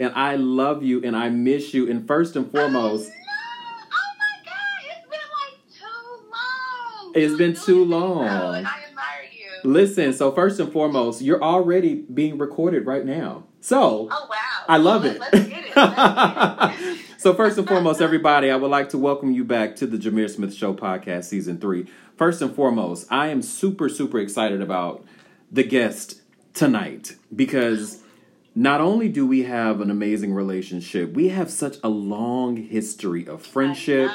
and I love you and I miss you. And first and foremost, Oh, oh my God, it's been like too long. It's You're been too long. Oh, I admire you. listen. So first and foremost, you're already being recorded right now. So Oh wow. I love it. Let's get it. Let's get it. so first and foremost, everybody, I would like to welcome you back to the Jameer Smith Show podcast, season three. First and foremost, I am super, super excited about the guest tonight because not only do we have an amazing relationship, we have such a long history of friendship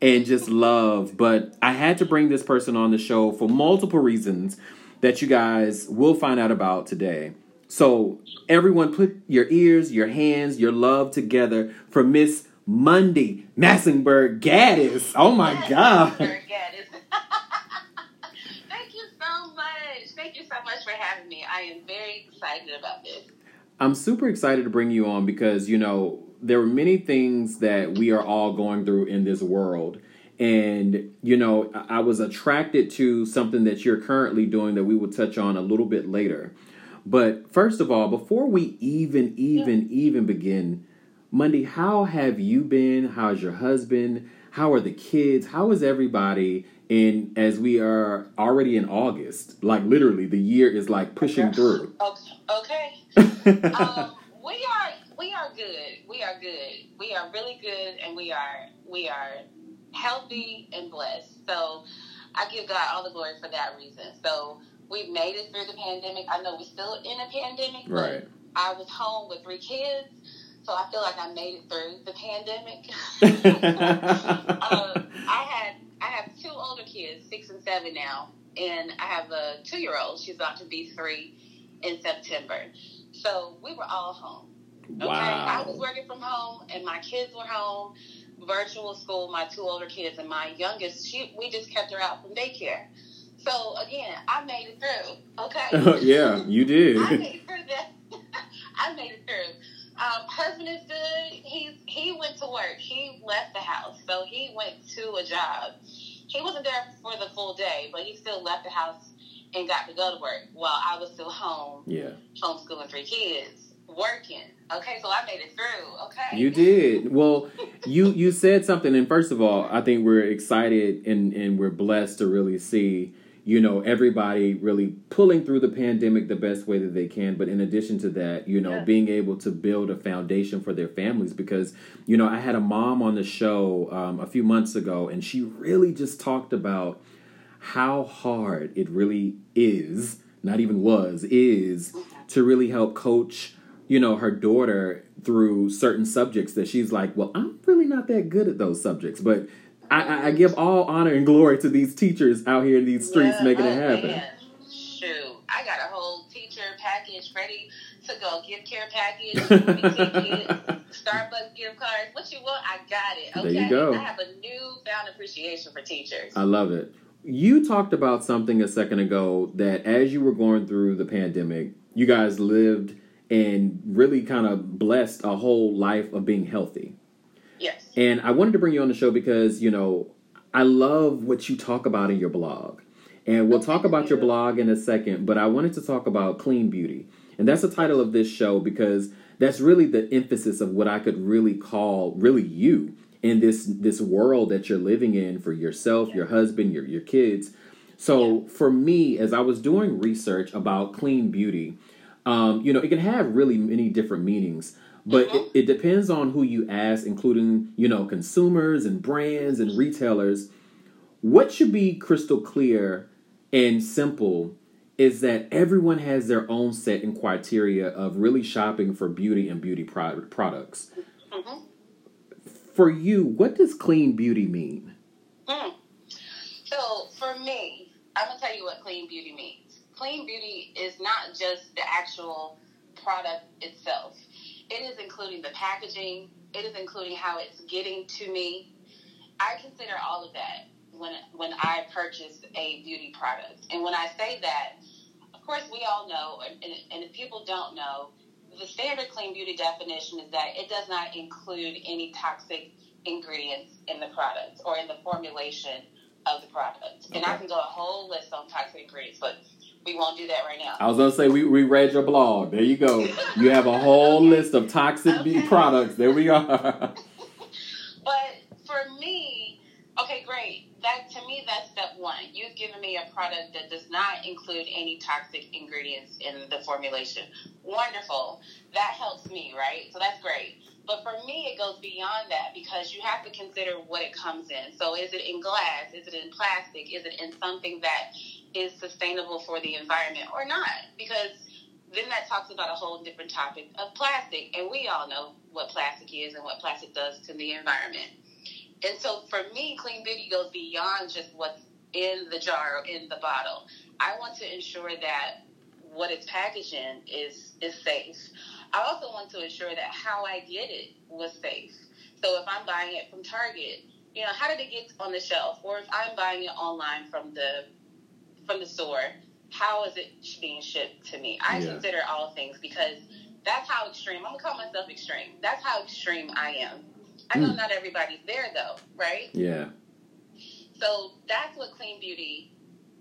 and just love. But I had to bring this person on the show for multiple reasons that you guys will find out about today. So, everyone, put your ears, your hands, your love together for Miss Mundi Massenberg Gattis. Oh my Yes, God. Thank you so much. Thank you so much for having me. I am very excited about this. I'm super excited to bring you on because, you know, there are many things that we are all going through in this world. And, you know, I was attracted to something that you're currently doing that we will touch on a little bit later. But first of all, before we even, even, even begin, Mundi, how have you been? How's your husband? How are the kids? How is everybody? And as we are already in August, like literally, the year is like pushing through. Okay. okay. um, we are we are good. We are good. We are really good, and we are we are healthy and blessed. So I give God all the glory for that reason. So we've made it through the pandemic. I know we're still in a pandemic, but right. I was home with three kids, so I feel like I made it through the pandemic. um, I had I have two older kids, six and seven now, and I have a two year old. She's about to be three in September. So we were all home. Okay, I was working from home, and my kids were home. Virtual school, my two older kids, and my youngest, she we just kept her out from daycare. So again, I made it through. Okay. yeah, you did. I made it through that. I made it through. Um, husband is good. He's he went to work. He left the house, so he went to a job. He wasn't there for the full day, but he still left the house and got to go to work while I was still home Yeah, homeschooling three kids, working. Okay, so I made it through. Okay, you did. Well, you you said something, and first of all, I think we're excited and and we're blessed to really see you know everybody really pulling through the pandemic the best way that they can. But in addition to that, you know, Yeah. being able to build a foundation for their families because you know I had a mom on the show um, a few months ago, and she really just talked about how hard it really is, not even was, is to really help coach, you know, her daughter through certain subjects that she's like, well, I'm really not that good at those subjects. But I, I, I give all honor and glory to these teachers out here in these streets making it oh, happen. man. Shoot, I got a whole teacher package ready to go. Gift care package, Starbucks gift cards. What you want, I got it. There you go. I have a newfound appreciation for teachers. I love it. You talked about something a second ago that as you were going through the pandemic, you guys lived and really kind of blessed a whole life of being healthy. Yes. And I wanted to bring you on the show because, you know, I love what you talk about in your blog. And we'll Oh, talk about your blog in a second, but I wanted to talk about clean beauty. And that's the title of this show because that's really the emphasis of what I could really call really you in this this world that you're living in for yourself, your husband, your your kids. So for me, as I was doing research about clean beauty, um, you know, it can have really many different meanings, but Mhm. it, it depends on who you ask, including you know consumers and brands and retailers. What should be crystal clear and simple is that everyone has their own set and criteria of really shopping for beauty and beauty pro- products. hmm For you, what does clean beauty mean? Mm. So for me, I'm gonna tell you what clean beauty means. Clean beauty is not just the actual product itself. It is including the packaging. It is including how it's getting to me. I consider all of that when when I purchase a beauty product. And when I say that, of course, we all know, and, and if people don't know, the standard clean beauty definition is that it does not include any toxic ingredients in the product or in the formulation of the product. And I can go a whole list on toxic ingredients, but We won't do that right now. I was gonna say we, we read your blog. There you go. You have a whole list of toxic Okay. products. There we are. But for me, okay, great. That to me, that's step one. You've given me a product that does not include any toxic ingredients in the formulation. Wonderful. That helps me, right? So that's great. But for me, it goes beyond that because you have to consider what it comes in. So is it in glass? Is it in plastic? Is it in something that is sustainable for the environment or not? Because then that talks about a whole different topic of plastic, and we all know what plastic is and what plastic does to the environment. And so for me, clean beauty goes beyond just what's in the jar or in the bottle. I want to ensure that what it's packaged in is is safe. I also want to ensure that how I get it was safe. So if I'm buying it from Target, you know, how did it get on the shelf? Or if I'm buying it online from the from the store, how is it being shipped to me? I Yeah. consider all things because that's how extreme. I'm gonna call myself extreme. That's how extreme I am. I know Mm. not everybody's there though, right? yeah. So that's what clean beauty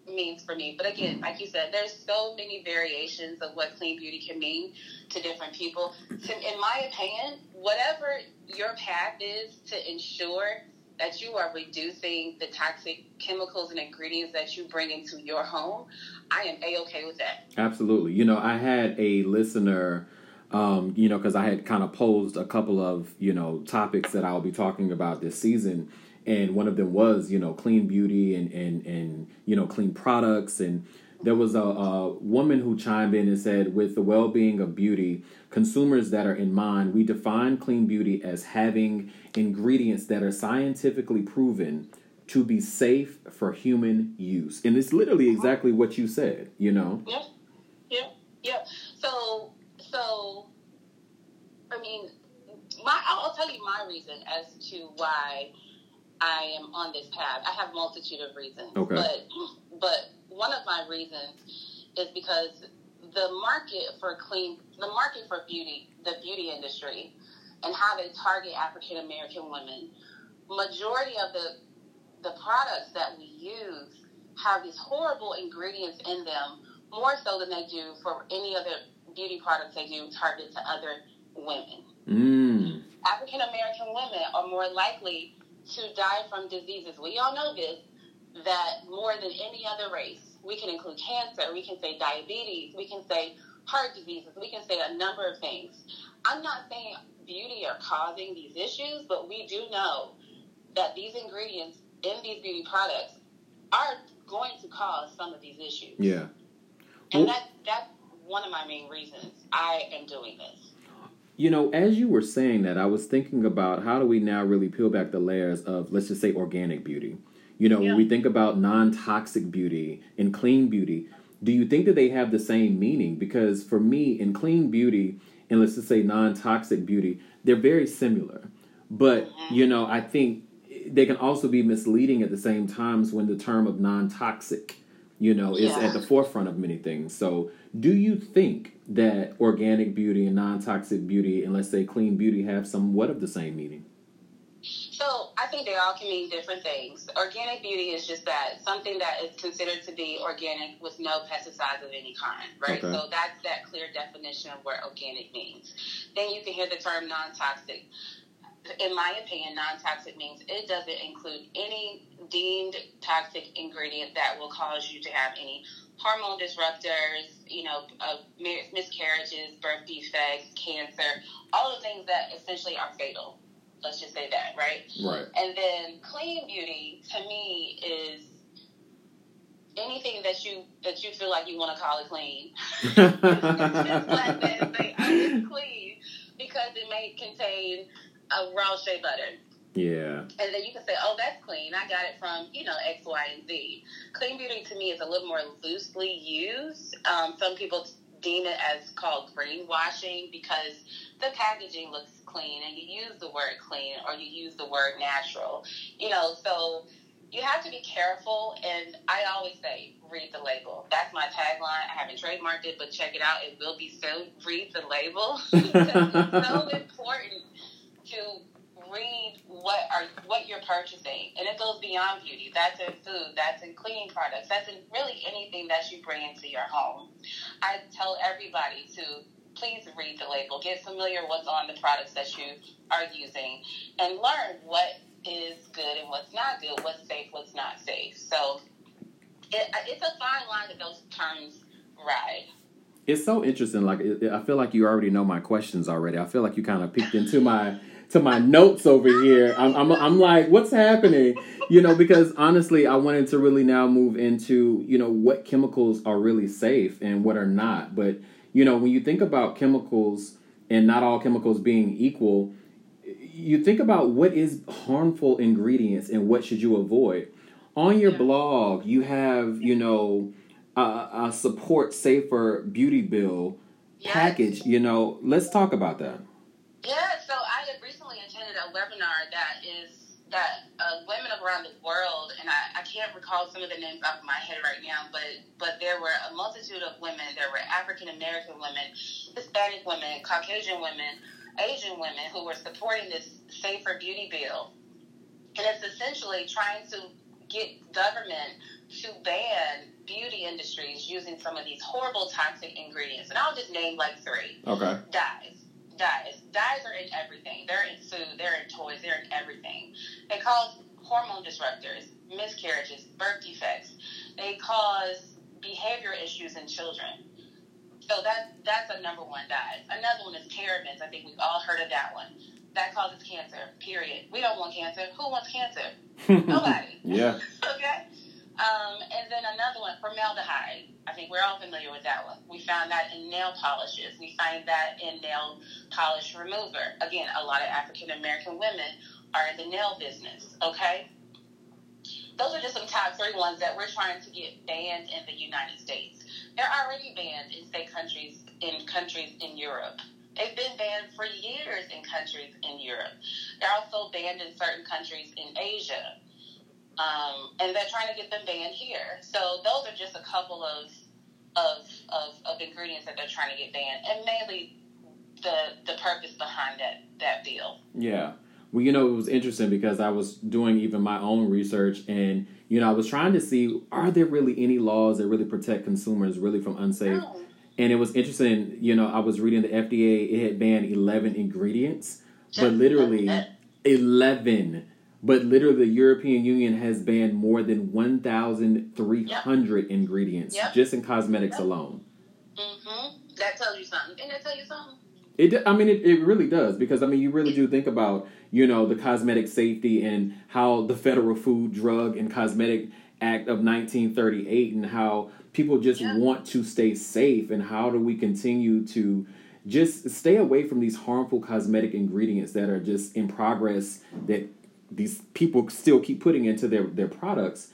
means for me. But again, like you said, there's so many variations of what clean beauty can mean to different people. To, in my opinion, whatever your path is to ensure that you are reducing the toxic chemicals and ingredients that you bring into your home, I am a okay with that. Absolutely. You know, I had a listener, um, you know, because I had kind of posed a couple of, you know, topics that I'll be talking about this season. And one of them was, you know, clean beauty and, and, and you know, clean products. And there was a, a woman who chimed in and said, with the well being of beauty, consumers that are in mind, we define clean beauty as having ingredients that are scientifically proven to be safe for human use. And it's literally uh-huh. exactly what you said, you know? Yeah, yeah, yep. So, so, I mean, my I'll I'll tell you my reason as to why I am on this path. I have a multitude of reasons, Okay. but but one of my reasons is because the market for clean, the market for beauty, the beauty industry, and how they target African American women. Majority of the the products that we use have these horrible ingredients in them, more so than they do for any other beauty products they do targeted to other women. Mm. African American women are more likely to die from diseases. We all know this, that more than any other race. We can include cancer, we can say diabetes, we can say heart diseases, we can say a number of things. I'm not saying beauty are causing these issues, but we do know that these ingredients in these beauty products are going to cause some of these issues. Yeah. And Well- that that's one of my main reasons I am doing this. You know, as you were saying that, I was thinking about how do we now really peel back the layers of, let's just say, organic beauty. You know, Yeah. when we think about non toxic beauty and clean beauty, do you think that they have the same meaning? Because for me, in clean beauty and let's just say non toxic beauty, they're very similar. But, mm-hmm. you know, I think they can also be misleading at the same times when the term of non toxic, you know, is Yeah. at the forefront of many things. So, do you think that organic beauty and non toxic beauty and let's say clean beauty have somewhat of the same meaning? So I think they all can mean different things. Organic beauty is just that something that is considered to be organic with no pesticides of any kind, right? Okay. So that's that clear definition of what organic means. Then you can hear the term non-toxic. In my opinion, non-toxic means it doesn't include any deemed toxic ingredient that will cause you to have any hormone disruptors, you know, uh, miscarriages, birth defects, cancer, all the things that essentially are fatal. Let's just say that, right? Right. And then clean beauty to me is anything that you that you feel like you want to call it clean. just like that and say, it's clean because it may contain a raw shea butter. yeah. And then you can say, oh, that's clean. I got it from, you know, X, Y, and Z. Clean beauty to me is a little more loosely used. Um, some people deem it as called greenwashing because the packaging looks clean and you use the word clean or you use the word natural. You know, so you have to be careful. And I always say, read the label. That's my tagline. I haven't trademarked it, but check it out. It will be so read the label. it's so important to read what are what you're purchasing. And it goes beyond beauty. That's in food, that's in cleaning products, that's in really anything that you bring into your home. I tell everybody to please read the label, get familiar what's on the products that you are using, and learn what is good and what's not good, what's safe, what's not safe. So it, it's a fine line that those terms ride. It's so interesting. Like I feel like you already know my questions already. I feel like you kind of peeked into my to my notes over here. I'm, I'm, I'm like, what's happening? You know, because honestly, I wanted to really now move into, you know, what chemicals are really safe and what are not. But, you know, when you think about chemicals and not all chemicals being equal, you think about what is harmful ingredients and what should you avoid. On your blog, you have, you know, a, a support safer beauty bill yes. package. You know, let's talk about that. Yeah, so I had recently attended a webinar that is that uh, women around the world, and I, I can't recall some of the names off of my head right now, but but there were a multitude of women. There were African American women, Hispanic women, Caucasian women, Asian women who were supporting this safer beauty bill, and it's essentially trying to get government to ban beauty industries using some of these horrible toxic ingredients. And I'll just name like three. Okay. Dyes dyes. Dyes are in everything. They're in food. They're in toys. They're in everything. They cause hormone disruptors, miscarriages, birth defects. They cause behavior issues in children. So that that's a number one dye. Another one is parabens. I think we've all heard of that one. That causes cancer. Period. We don't want cancer. Who wants cancer? Nobody. yeah. okay. Um, and then another one, formaldehyde. I think we're all familiar with that one. We found that in nail polishes. We find that in nail polish remover. Again, a lot of African American women are in the nail business, okay? Those are just some top three ones that we're trying to get banned in the United States. They're already banned in state countries in countries in Europe. They've been banned for years in countries in Europe. They're also banned in certain countries in Asia. Um, and they're trying to get them banned here. So those are just a couple of, of of of ingredients that they're trying to get banned, and mainly the the purpose behind that that bill. Yeah. Well, you know, it was interesting because I was doing even my own research, and you know, I was trying to see are there really any laws that really protect consumers really from unsafe. No. And it was interesting, you know, I was reading the FDA; it had banned eleven ingredients, but literally eleven but literally, the European Union has banned more than 1,300 yep. ingredients yep. just in cosmetics yep. alone. Mm-hmm. That tells you something. Didn't that tell you something? It, I mean, it, it really does because I mean, you really do think about you know the cosmetic safety and how the Federal Food, Drug, and Cosmetic Act of 1938 and how people just want to stay safe and how do we continue to just stay away from these harmful cosmetic ingredients that are just in progress that these people still keep putting into their their products.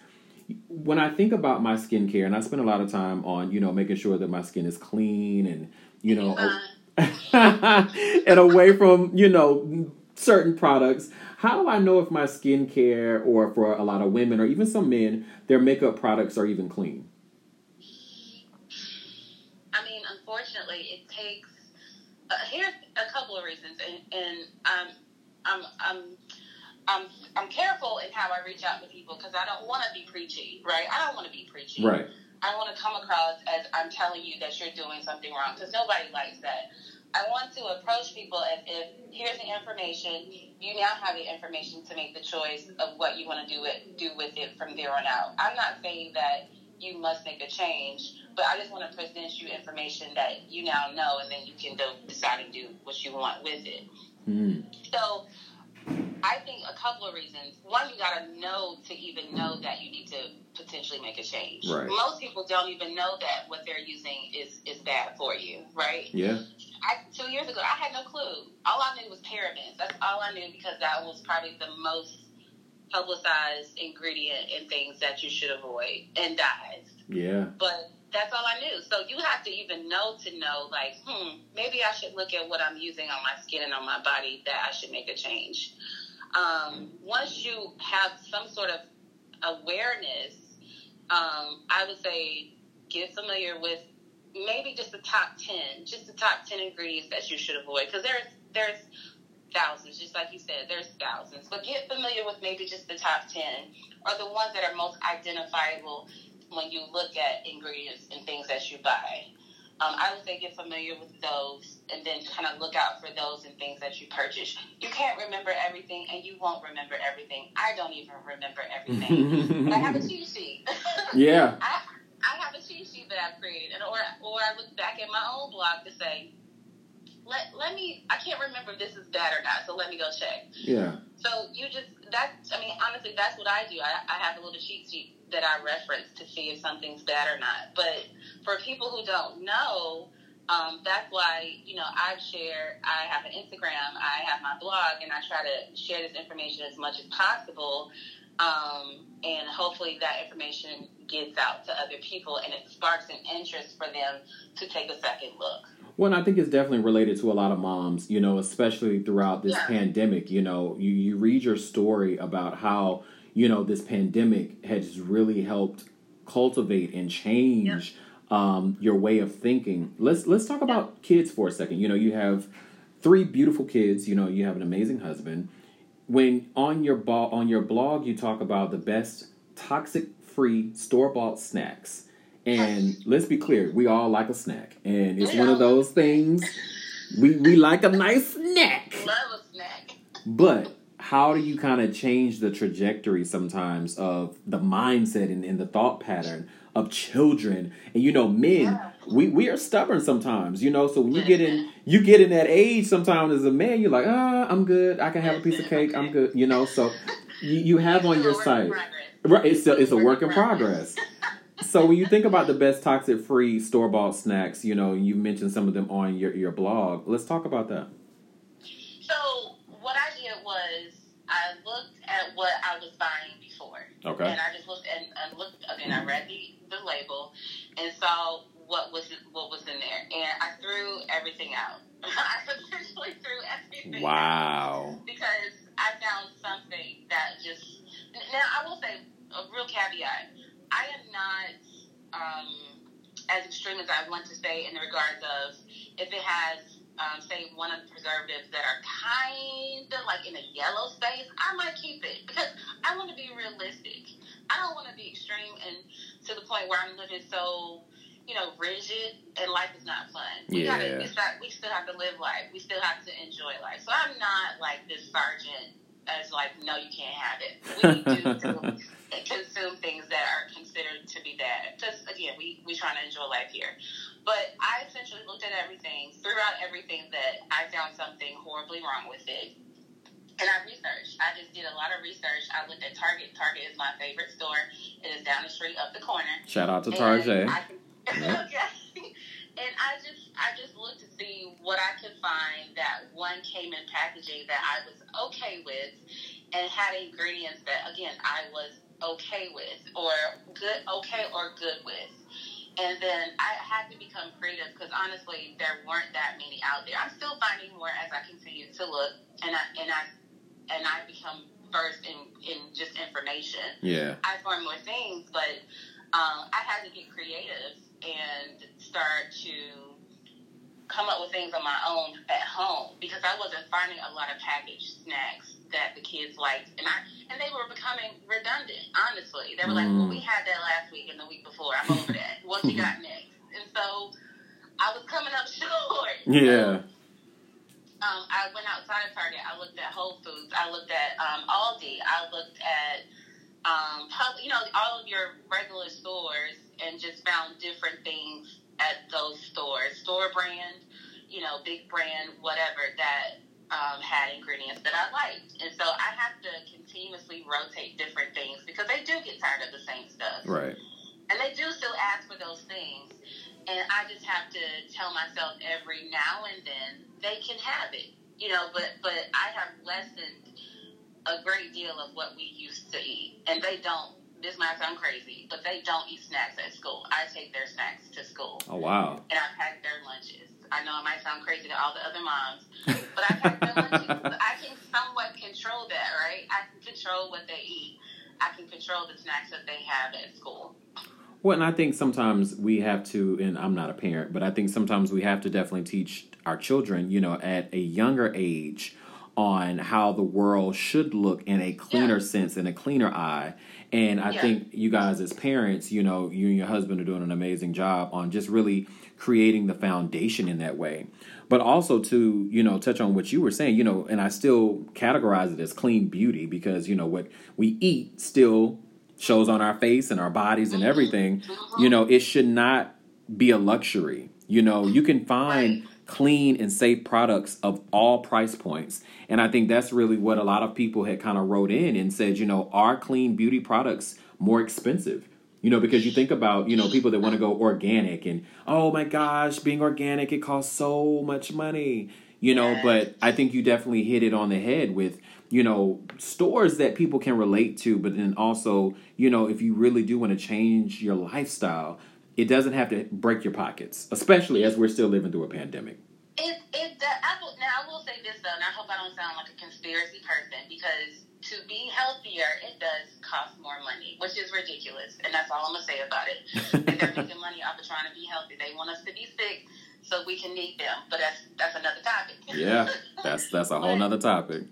When i think about my skincare and i spend a lot of time on you know making sure that my skin is clean and you know and away from you know certain products how do i know if my skincare or for a lot of women or even some men their makeup products are even clean? I mean unfortunately it takes uh, here's a couple of reasons and, and um, i'm i'm I'm I'm careful in how I reach out to people because I don't want to be preachy, right? I don't want to be preachy. Right. I want to come across as I'm telling you that you're doing something wrong because nobody likes that. I want to approach people as if here's the information. You now have the information to make the choice of what you want to do it do with it from there on out. I'm not saying that you must make a change, but I just want to present you information that you now know, and then you can decide to do what you want with it. Mm. So I think a couple of reasons. One, you got to know to even know that you need to potentially make a change. Right. Most people don't even know that what they're using is is bad for you, right? Yeah. I, two years ago, I had no clue. All I knew was parabens. That's all I knew because that was probably the most publicized ingredient in things that you should avoid and dyes. Yeah. But that's all I knew. So you have to even know to know, like, hmm, maybe I should look at what I'm using on my skin and on my body that I should make a change. Um, once you have some sort of awareness, um, I would say get familiar with maybe just the top 10, just the top 10 ingredients that you should avoid. Because there's, there's thousands, just like you said, there's thousands. But get familiar with maybe just the top 10 or the ones that are most identifiable when you look at ingredients and things that you buy. Um, I would say get familiar with those and then kind of look out for those and things that you purchase. You can't remember everything and you won't remember everything. I don't even remember everything. I have a cheat sheet. yeah. I, I have a cheat sheet that I've created, and or or I look back at my own blog to say, let let me. I can't remember if this is bad or not, so let me go check. Yeah. So you just that's. I mean, honestly, that's what I do. I, I have a little cheat sheet that I reference to see if something's bad or not. But for people who don't know. Um, that's why you know I share. I have an Instagram. I have my blog, and I try to share this information as much as possible. Um, and hopefully that information gets out to other people and it sparks an interest for them to take a second look. Well, I think it's definitely related to a lot of moms, you know, especially throughout this yeah. pandemic. You know, you, you read your story about how, you know, this pandemic has really helped cultivate and change yeah. um, your way of thinking. Let's let's talk about kids for a second. You know, you have three beautiful kids. You know, you have an amazing husband. When on your bo- on your blog, you talk about the best toxic free store bought snacks. And let's be clear, we all like a snack. And it's one of those things we, we like a nice snack. Love a snack. But how do you kind of change the trajectory sometimes of the mindset and, and the thought pattern of children and you know men yeah. we, we are stubborn sometimes you know so when you get in you get in that age sometimes as a man you're like ah i'm good i can have a piece of cake i'm good you know so you, you have on your site Right, it's a, it's a work in progress. so when you think about the best toxic free store bought snacks, you know, you mentioned some of them on your, your blog. Let's talk about that. So what I did was I looked at what I was buying before. Okay. And I just looked and, and looked again. I read the, the label and saw what was what was in there, and I threw everything out. I essentially threw everything. Wow. Because I found something that just now I will say a real caveat. I am not um, as extreme as I want to say in the regards of if it has, um, say, one of the preservatives that are kind of like in a yellow space, I might keep it because I want to be realistic. I don't want to be extreme and to the point where I'm living so, you know, rigid and life is not fun. We yeah. Gotta, not, we still have to live life. We still have to enjoy life. So I'm not like this sergeant as like, no, you can't have it. We do consume things that are considered to be bad. Because again, we we trying to enjoy life here. But I essentially looked at everything, threw out everything that I found something horribly wrong with it. And I researched. I just did a lot of research. I looked at Target. Target is my favorite store. It is down the street up the corner. Shout out to Target. and I just I just looked to see what I could find that one came in packaging that I was okay with and had ingredients that again I was okay with or good okay or good with. And then I had to become creative because honestly, there weren't that many out there. I'm still finding more as I continue to look, and I and I and I become versed in in just information. Yeah, I find more things, but um, I had to get creative and start to come up with things on my own at home because I wasn't finding a lot of packaged snacks that the kids liked, and I and they were becoming redundant. Honestly, they were mm. like, "Well, we had that last week and the week before. I'm over that. What you got next?" And so I was coming up short. Yeah. Um, I went outside of Target. I looked at Whole Foods. I looked at um, Aldi. I looked at um, pub, you know all of your regular stores, and just found different things at those stores, store brand, you know, big brand, whatever that um, had ingredients that I liked. And so I have to continuously rotate different things because they do get tired of the same stuff. Right. And they do still ask for those things. And I just have to tell myself every now and then they can have it. You know, but but I have lessened a great deal of what we used to eat. And they don't this might sound crazy, but they don't eat snacks at school. I take their snacks to school. Oh wow. And I pack their lunches. I know it might sound crazy to all the other moms, but I pack their lunches. I can somewhat control that, right? I can control what they eat. I can control the snacks that they have at school. Well, and I think sometimes we have to, and I'm not a parent, but I think sometimes we have to definitely teach our children, you know, at a younger age on how the world should look in a cleaner Yeah. sense, in a cleaner eye. And I Yeah. think you guys, as parents, you know, you and your husband are doing an amazing job on just really creating the foundation in that way. But also to, you know, touch on what you were saying, you know, and I still categorize it as clean beauty because, you know, what we eat still shows on our face and our bodies and mm-hmm. everything. You mm-hmm. know, it should not be a luxury. You know, you can find Right. Clean and safe products of all price points. And I think that's really what a lot of people had kind of wrote in and said, you know, are clean beauty products more expensive? You know, because you think about, you know, people that want to go organic and, oh my gosh, being organic, it costs so much money, you know, but I think you definitely hit it on the head with, you know, stores that people can relate to, but then also, you know, if you really do want to change your lifestyle, it doesn't have to break your pockets, especially as we're still living through a pandemic. It it does. I will, now I will say this though, and I hope I don't sound like a conspiracy person because to be healthier, it does cost more money, which is ridiculous, and that's all I'm gonna say about it. And they're making money off of trying to be healthy. They want us to be sick so we can need them, but that's that's another topic. Yeah, that's that's a whole nother topic.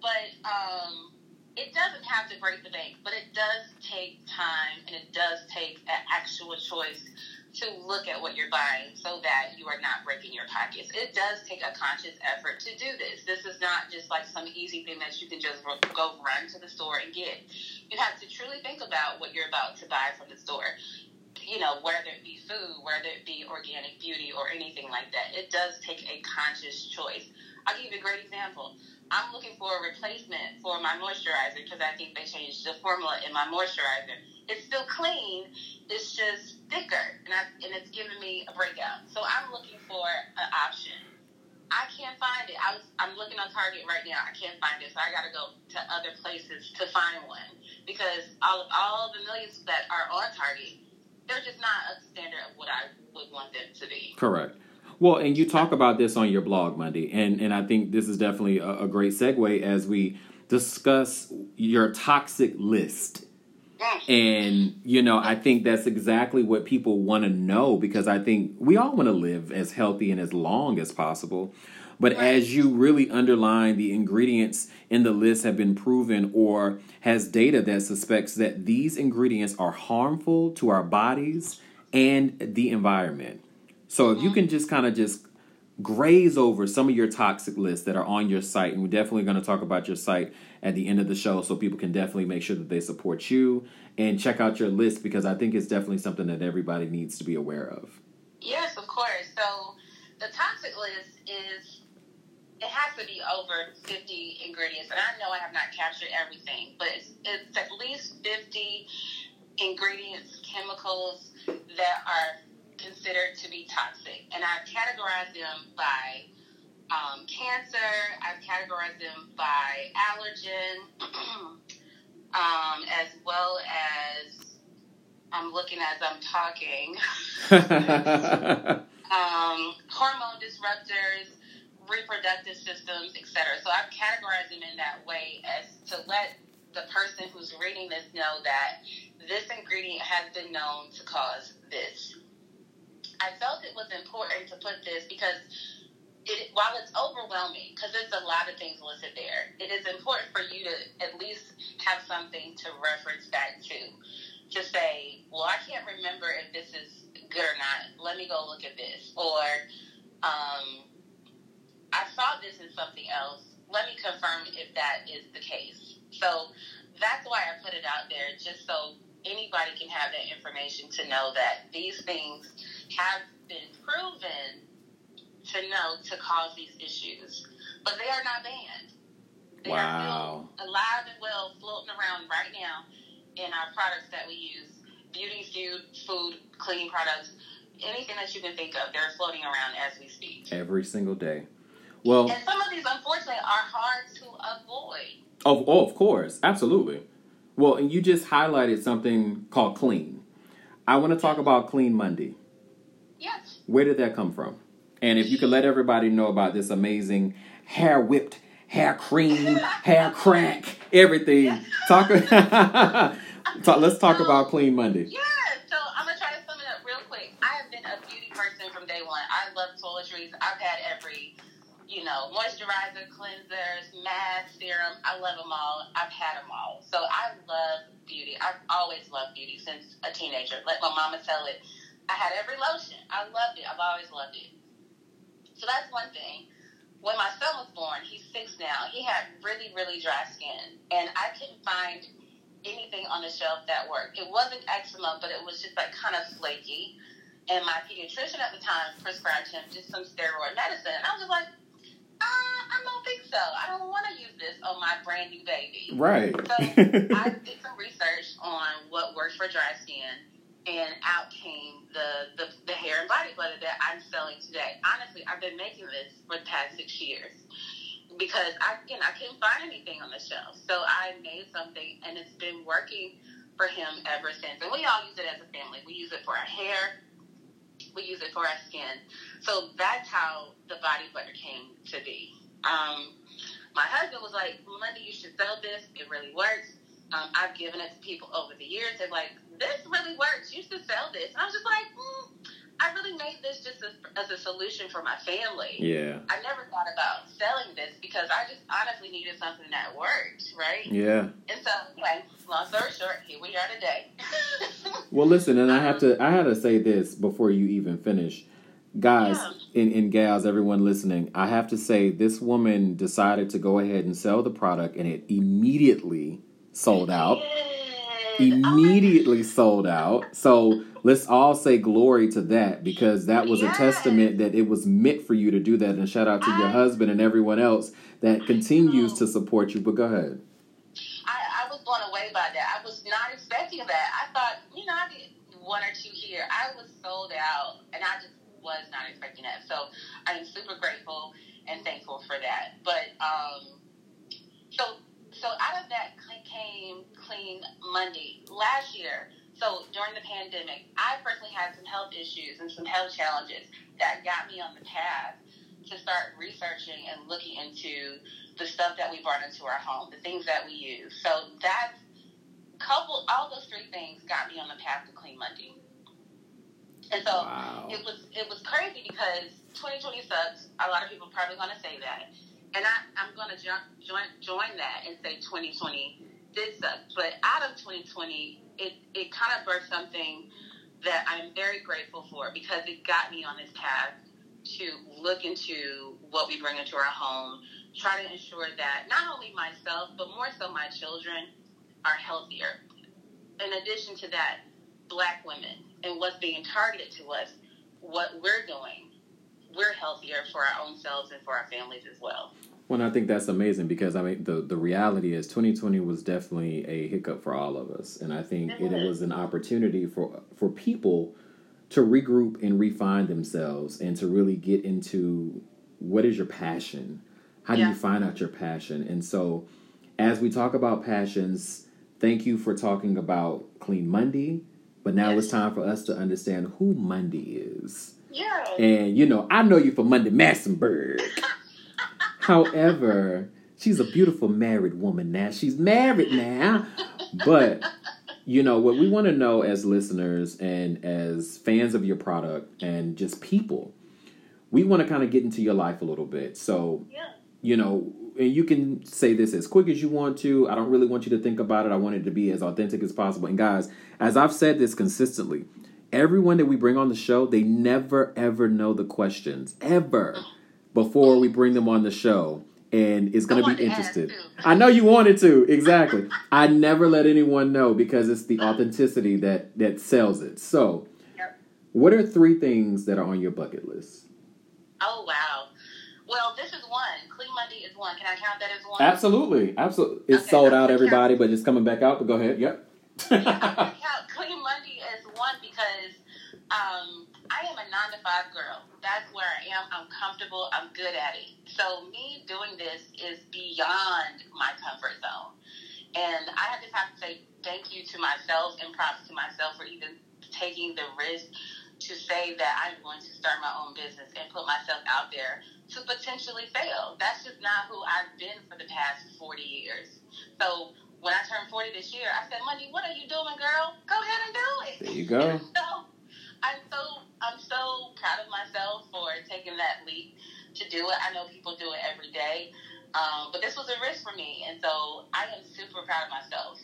but um, it doesn't have to break the bank, but it does take time and it does take an actual choice to look at what you're buying so that you are not breaking your pockets. It does take a conscious effort to do this. This is not just like some easy thing that you can just go run to the store and get. You have to truly think about what you're about to buy from the store. You know, whether it be food, whether it be organic beauty or anything like that, it does take a conscious choice. I'll give you a great example. I'm looking for a replacement for my moisturizer because I think they changed the formula in my moisturizer. It's still clean, it's just thicker, and, I, and it's giving me a breakout. So I'm looking for an option. I can't find it. I was, I'm looking on Target right now. I can't find it, so I got to go to other places to find one because all all the millions that are on Target, they're just not a standard of what I would want them to be. Correct. Well, and you talk about this on your blog, Mundi, and and I think this is definitely a, a great segue as we discuss your toxic list. Mm. And you know, I think that's exactly what people want to know because I think we all want to live as healthy and as long as possible. But Right. as you really underline the ingredients in the list have been proven or has data that suspects that these ingredients are harmful to our bodies and the environment. So if you mm-hmm. can just kind of just graze over some of your toxic lists that are on your site, and we're definitely going to talk about your site at the end of the show, so people can definitely make sure that they support you and check out your list because I think it's definitely something that everybody needs to be aware of. Yes, of course. So the toxic list is it has to be over 50 ingredients, and I know I have not captured everything, but it's, it's at least 50 ingredients, chemicals that are considered to be toxic, and I've categorized them by um, cancer. I've categorized them by allergen, um, as well as I'm looking as I'm talking. um, hormone disruptors, reproductive systems, etc. So I've categorized them in that way as to let the person who's reading this know that this ingredient has been known to cause this. I felt it was important to put this because it, while it's overwhelming, because there's a lot of things listed there, it is important for you to at least have something to reference back to. To say, well, I can't remember if this is good or not. Let me go look at this. Or, um, I saw this in something else. Let me confirm if that is the case. So that's why I put it out there, just so anybody can have that information to know that these things have been proven to know to cause these issues, but they are not banned. They Wow. are still alive and well, floating around right now in our products that we use. Beauty, food, food, cleaning products, anything that you can think of, they're floating around as we speak. Every single day. Well, And some of these, unfortunately, are hard to avoid. oh, oh, of course, absolutely. Well, and you just highlighted something called clean. I want to talk about CleanMundi. Yes. Where did that come from? And if you could let everybody know about this amazing hair whipped, hair cream, hair crack, everything. Talk, talk let's talk about CleanMundi. Yeah, so I'm gonna try to sum it up real quick. I have been a beauty person from day one. I love toiletries. I've had every, you know, moisturizer, cleansers, mask, serum. I love them all. I've had them all. So I love beauty. I've always loved beauty since a teenager. Let my mama tell it. I had every lotion. I loved it. I've always loved it. So that's one thing. When my son was born, he's six now, he had really, really dry skin. And I couldn't find anything on the shelf that worked. It wasn't eczema, but it was just like kind of flaky. And my pediatrician at the time prescribed him just some steroid medicine. And I was just like, uh, I don't think so. I don't want to use this on my brand new baby. Right. So I did some research on what works for dry skin and out came the, the, the hair and body butter that I'm selling today. Honestly, I've been making this for the past six years because I I couldn't find anything on the shelf. So I made something and it's been working for him ever since. And we all use it as a family. We use it for our hair, we use it for our skin. So that's how the body butter came to be. Um, my husband was like, Mundi, you should sell this. It really works. Um, I've given it to people over the years. They're like, this really works. You should sell this. And I was just like, mm, I really made this just as, as, a solution for my family. Yeah. I never thought about selling this because I just honestly needed something that worked, right? Yeah. And so, anyway, long story short, here we are today. well, listen, and I have to, I had to say this before you even finish. Guys yeah. and, and gals, everyone listening, I have to say this woman decided to go ahead and sell the product and it immediately sold out. Yeah immediately sold out. So let's all say glory to that because that was yes. a testament that it was meant for you to do that. And shout out to I, your husband and everyone else that continues to support you. But go ahead. I, I was blown away by that. I was not expecting that. I thought, you know, I did one or two here. I was sold out, and I just was not expecting that. So I am super grateful and thankful for that. But um, so so out of that came Clean Monday last year. So during the pandemic, I personally had some health issues and some health challenges that got me on the path to start researching and looking into the stuff that we brought into our home, the things that we use. So that's couple all those three things got me on the path to CleanMundi. And so wow. it was it was crazy because 2020 sucks. A lot of people probably going to say that and I, I'm going to join, join that and say 2020 did suck. But out of 2020, it, it kind of birthed something that I'm very grateful for because it got me on this path to look into what we bring into our home, try to ensure that not only myself, but more so my children are healthier. In addition to that, black women and what's being targeted to us, what we're doing we're healthier for our own selves and for our families as well. Well, I think that's amazing because I mean the the reality is 2020 was definitely a hiccup for all of us, and I think it, it was an opportunity for for people to regroup and refine themselves and to really get into what is your passion, how do yeah. you find out your passion, and so as we talk about passions, thank you for talking about CleanMundi, but now yes. it's time for us to understand who Mundi is. Yeah. And you know, I know you from Mundi Massenburg. However, she's a beautiful married woman now. She's married now. But you know, what we want to know as listeners and as fans of your product and just people, we want to kind of get into your life a little bit. So, yeah. you know, and you can say this as quick as you want to. I don't really want you to think about it. I want it to be as authentic as possible. And guys, as I've said this consistently, everyone that we bring on the show, they never ever know the questions ever before we bring them on the show. And it's going to be interested. I know you wanted to, exactly. I never let anyone know because it's the authenticity that that sells it. So, yep. what are three things that are on your bucket list? Oh wow! Well, this is one. CleanMundi is one. Can I count that as one? Absolutely, absolutely. It's okay, sold out, everybody, count. but it's coming back out. But go ahead. Yep. yeah, CleanMundi is one because um, I am a nine to five girl. That's where I am. I'm comfortable. I'm good at it. So me doing this is beyond my comfort zone. And I just have to say thank you to myself and props to myself for even taking the risk to say that I'm going to start my own business and put myself out there to potentially fail. That's just not who I've been for the past 40 years. So when I turned 40 this year, I said, Mundi, what are you doing, girl? Go ahead and do it. There you go. so I'm so I'm so proud of myself for taking that leap to do it. I know people do it every day. Um, but this was a risk for me, and so I am super proud of myself.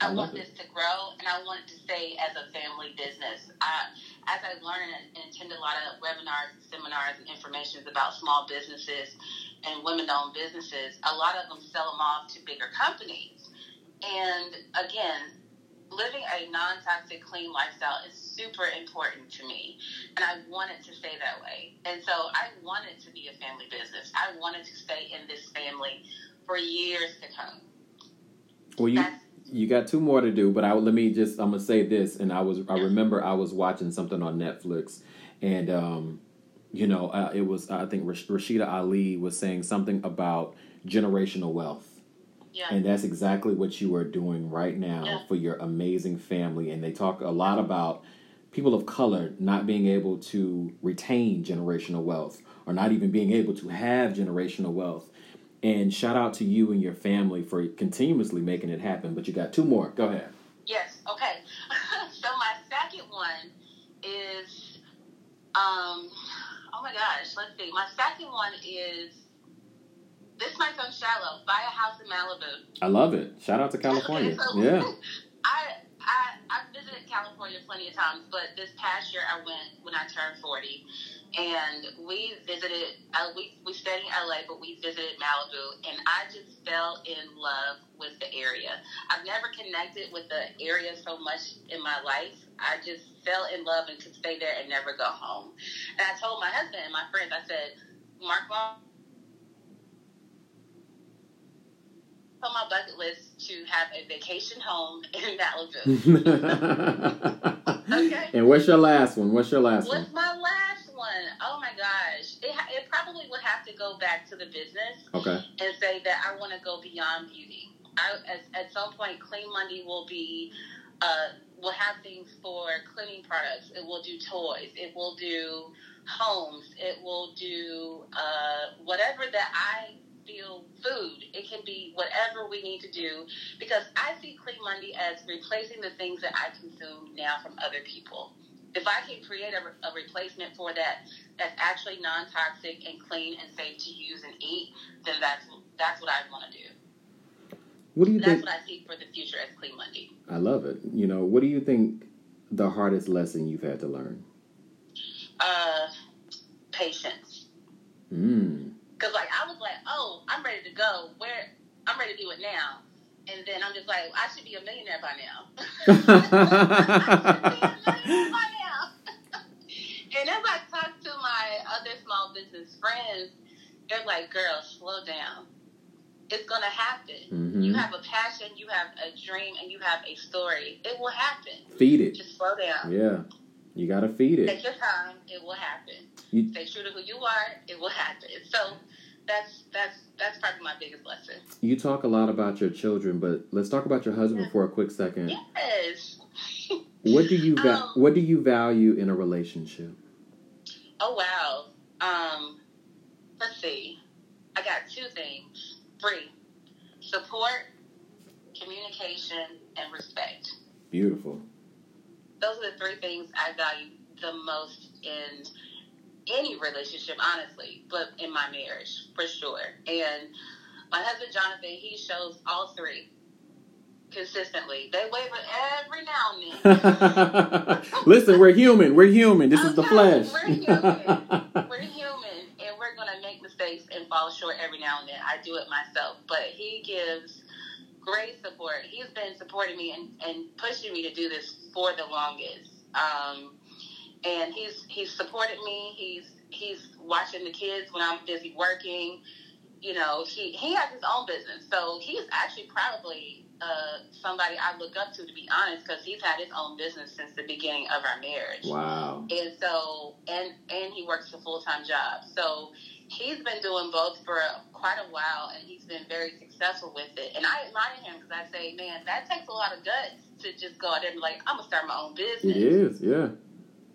I, I want it. this to grow, and I want it to stay as a family business. I, as I learn and, and attend a lot of webinars, seminars, and information about small businesses and women-owned businesses, a lot of them sell them off to bigger companies. And again, living a non-toxic, clean lifestyle is super important to me, and I want it to stay that way. And so I want it to be a family business. I wanted to stay in this family for years to come. Well, you That's, you got two more to do, but I let me just I'm gonna say this, and I was I remember I was watching something on Netflix, and um, you know uh, it was I think Rashida Ali was saying something about generational wealth yeah. And that's exactly what you are doing right now yeah. for your amazing family. And they talk a lot about people of color not being able to retain generational wealth or not even being able to have generational wealth. And shout out to you and your family for continuously making it happen. But you got two more. Go ahead. Yes. Okay. so my second one is, um, oh my gosh, let's see. My second one is this might sound shallow. Buy a house in Malibu. I love it. Shout out to California. so, yeah. I I I visited California plenty of times, but this past year I went when I turned forty, and we visited. Uh, we we stayed in LA, but we visited Malibu, and I just fell in love with the area. I've never connected with the area so much in my life. I just fell in love and could stay there and never go home. And I told my husband and my friends, I said, Mark on my bucket list to have a vacation home in Malibu. okay. And what's your last one? What's your last what's one? What's my last one? Oh my gosh. It, it probably would have to go back to the business. Okay. And say that I want to go beyond beauty. I, at, at some point, CleanMundi will be, uh, will have things for cleaning products. It will do toys. It will do homes. It will do uh, whatever that I feel food. It can be whatever we need to do because I see CleanMundi as replacing the things that I consume now from other people. If I can create a, a replacement for that that's actually non-toxic and clean and safe to use and eat, then that's that's what I want to do. What do you that's think? what I see for the future as CleanMundi. I love it. You know, what do you think the hardest lesson you've had to learn? Uh, patience. Mm. Cause like I was like, oh, I'm ready to go. Where I'm ready to do it now. And then I'm just like, I should be a millionaire by now. millionaire by now. and as I talk to my other small business friends, they're like, girl, slow down. It's gonna happen. Mm-hmm. You have a passion, you have a dream, and you have a story. It will happen. Feed it. Just slow down. Yeah. You gotta feed it. Take your time. It will happen. You, Stay true to who you are. It will happen. So that's that's that's probably my biggest lesson. You talk a lot about your children, but let's talk about your husband yeah. for a quick second. Yes. what do you va- um, What do you value in a relationship? Oh wow. Um, let's see. I got two things. Three: support, communication, and respect. Beautiful those are the three things I value the most in any relationship, honestly, but in my marriage for sure. And my husband Jonathan, he shows all three consistently. They waver every now and then. Listen, we're human. We're human. This okay, is the flesh. We're human. we're human, and we're gonna make mistakes and fall short every now and then. I do it myself, but he gives great support. He's been supporting me and, and pushing me to do this for the longest. Um, and he's he's supported me. He's he's watching the kids when I'm busy working. You know, he he has his own business, so he's actually probably uh, somebody I look up to, to be honest, because he's had his own business since the beginning of our marriage. Wow. And so, and and he works a full time job. So he's been doing both for quite a while, and he's been very successful with it. And I admire him because I say, man, that takes a lot of guts to just go out there and be like, I'm gonna start my own business. It is, yeah.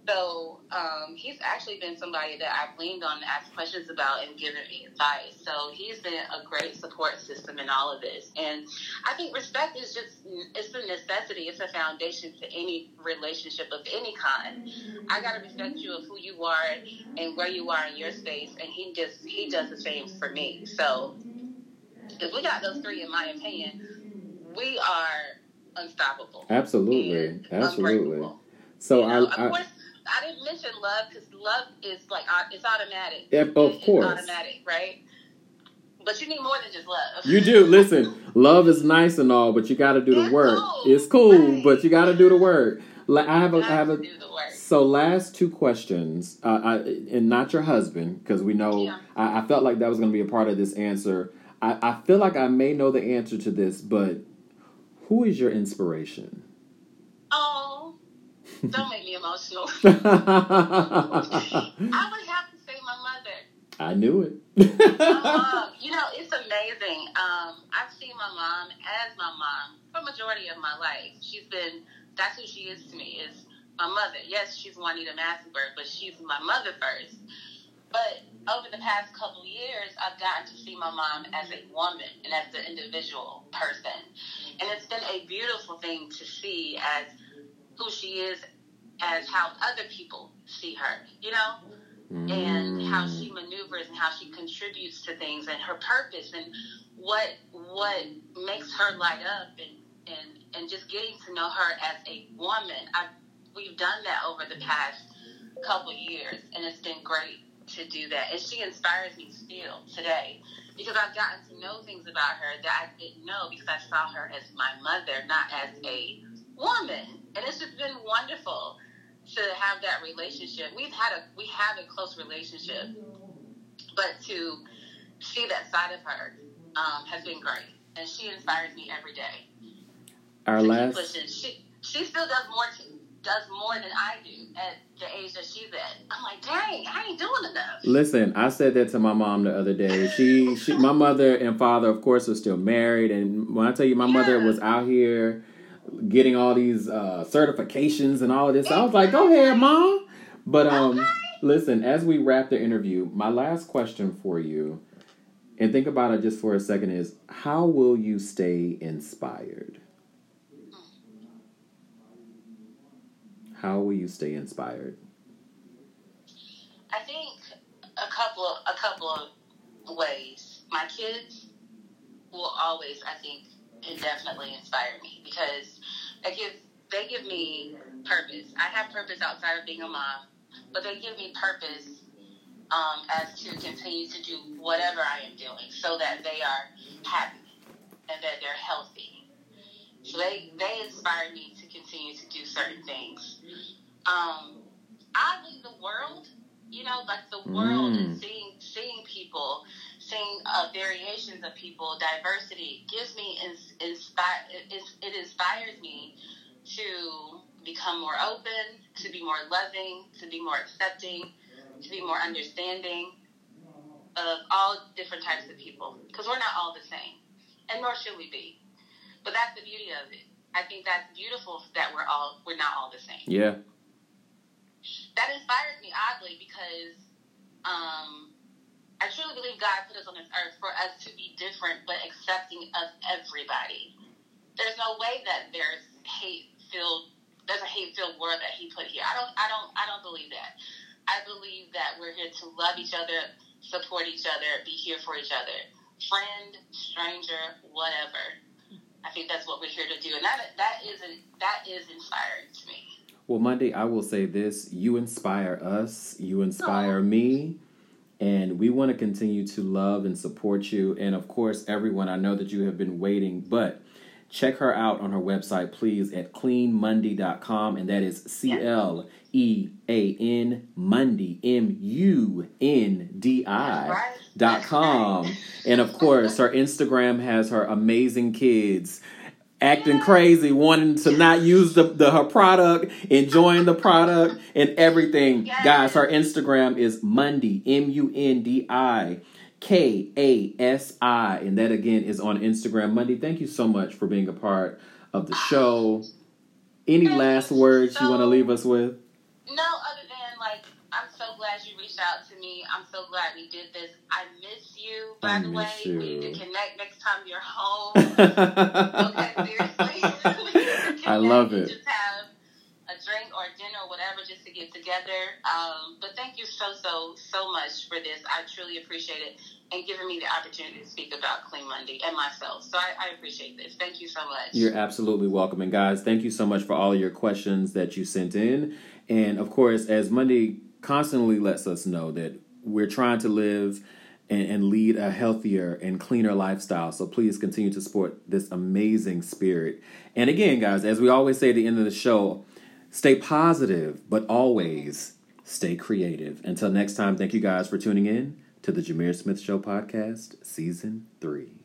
So um, he's actually been somebody that I've leaned on and asked questions about and given me advice. So he's been a great support system in all of this. And I think respect is just it's a necessity. It's a foundation to any relationship of any kind. I gotta respect you of who you are and where you are in your space, and he just he does the same for me. So if we got those three, in my opinion, we are unstoppable. Absolutely, absolutely. So you know, I, I, of course, I didn't mention love because love is like it's automatic. Yeah, of course, automatic, right? But you need more than just love. You do. Listen, love is nice and all, but you got to do the it's work. Cool. It's cool, right. but you got to do the work. I have a, I have a. So last two questions, uh, I, and not your husband, because we know. Yeah. I, I, felt like that was going to be a part of this answer. I, I feel like I may know the answer to this, but who is your inspiration? Don't make me emotional. I would have to say my mother. I knew it. um, you know, it's amazing. Um, I've seen my mom as my mom for majority of my life. She's been that's who she is to me. Is my mother. Yes, she's Juanita Massenberg, but she's my mother first. But over the past couple years, I've gotten to see my mom as a woman and as an individual person. And it's been a beautiful thing to see as who she is, as how other people see her, you know? Mm. And how she maneuvers and how she contributes to things and her purpose and what what makes her light up and, and, and just getting to know her as a woman. I, we've done that over the past couple years and it's been great to do that. And she inspires me still today because I've gotten to know things about her that I didn't know because I saw her as my mother, not as a woman. And it's just been wonderful to have that relationship. We've had a we have a close relationship, but to see that side of her um, has been great, and she inspires me every day. Our last, she she still does more to, does more than I do at the age that she's at. I'm like, dang, I ain't doing enough. Listen, I said that to my mom the other day. She, she, my mother and father, of course, were still married, and when I tell you, my yeah. mother was out here getting all these uh, certifications and all of this. I was like, go ahead, mom. But um, listen, as we wrap the interview, my last question for you, and think about it just for a second, is how will you stay inspired? How will you stay inspired? I think a couple of, a couple of ways. My kids will always, I think, indefinitely inspire me because they give they give me purpose. I have purpose outside of being a mom, but they give me purpose um, as to continue to do whatever I am doing so that they are happy and that they're healthy. So they, they inspire me to continue to do certain things. Um, oddly, the world, you know, like the world mm. and seeing seeing people, seeing uh, variations of people, diversity gives me inspire. It, it inspires me to become more open, to be more loving, to be more accepting, to be more understanding of all different types of people. Because we're not all the same, and nor should we be. But that's the beauty of it. I think that's beautiful that we're all we're not all the same. Yeah. That inspires me oddly because um, I truly believe God put us on this earth for us to be different but accepting of everybody. There's no way that there's hate filled there's a hate filled word that he put here. I don't I don't I don't believe that. I believe that we're here to love each other, support each other, be here for each other. Friend, stranger, whatever I think that's what we're here to do, and that that is that is inspiring to me. Well, Mundi, I will say this: you inspire us, you inspire me, and we want to continue to love and support you. And of course, everyone, I know that you have been waiting, but check her out on her website, please, at cleanmundi.com, and that is C L E A N Mundi M U N D I dot com. And of course, her Instagram has her amazing kids acting crazy, wanting to not use the, the her product, enjoying the product and everything. Yes. Guys, her Instagram is Mundi M U N D I K A S I, and that again is on Instagram. Mundi, thank you so much for being a part of the show. Any last words so, you want to leave us with? No, other than like, I'm so glad you reached out to me. I'm so glad we did this. I miss you, by I the way. You. We need to connect next time you're home. okay, seriously. I love it. Just have a drink or dinner or whatever just to get together. Um, but thank you so, so, so much for this. I truly appreciate it and giving me the opportunity to speak about CleanMundi and myself. So I, I, appreciate this. Thank you so much. You're absolutely welcome. And guys, thank you so much for all your questions that you sent in. And of course, as Mundi constantly lets us know that we're trying to live and, and lead a healthier and cleaner lifestyle. So please continue to support this amazing spirit. And again, guys, as we always say at the end of the show, stay positive, but always stay creative. Until next time, thank you guys for tuning in to the Jameer Smith Show podcast, season three.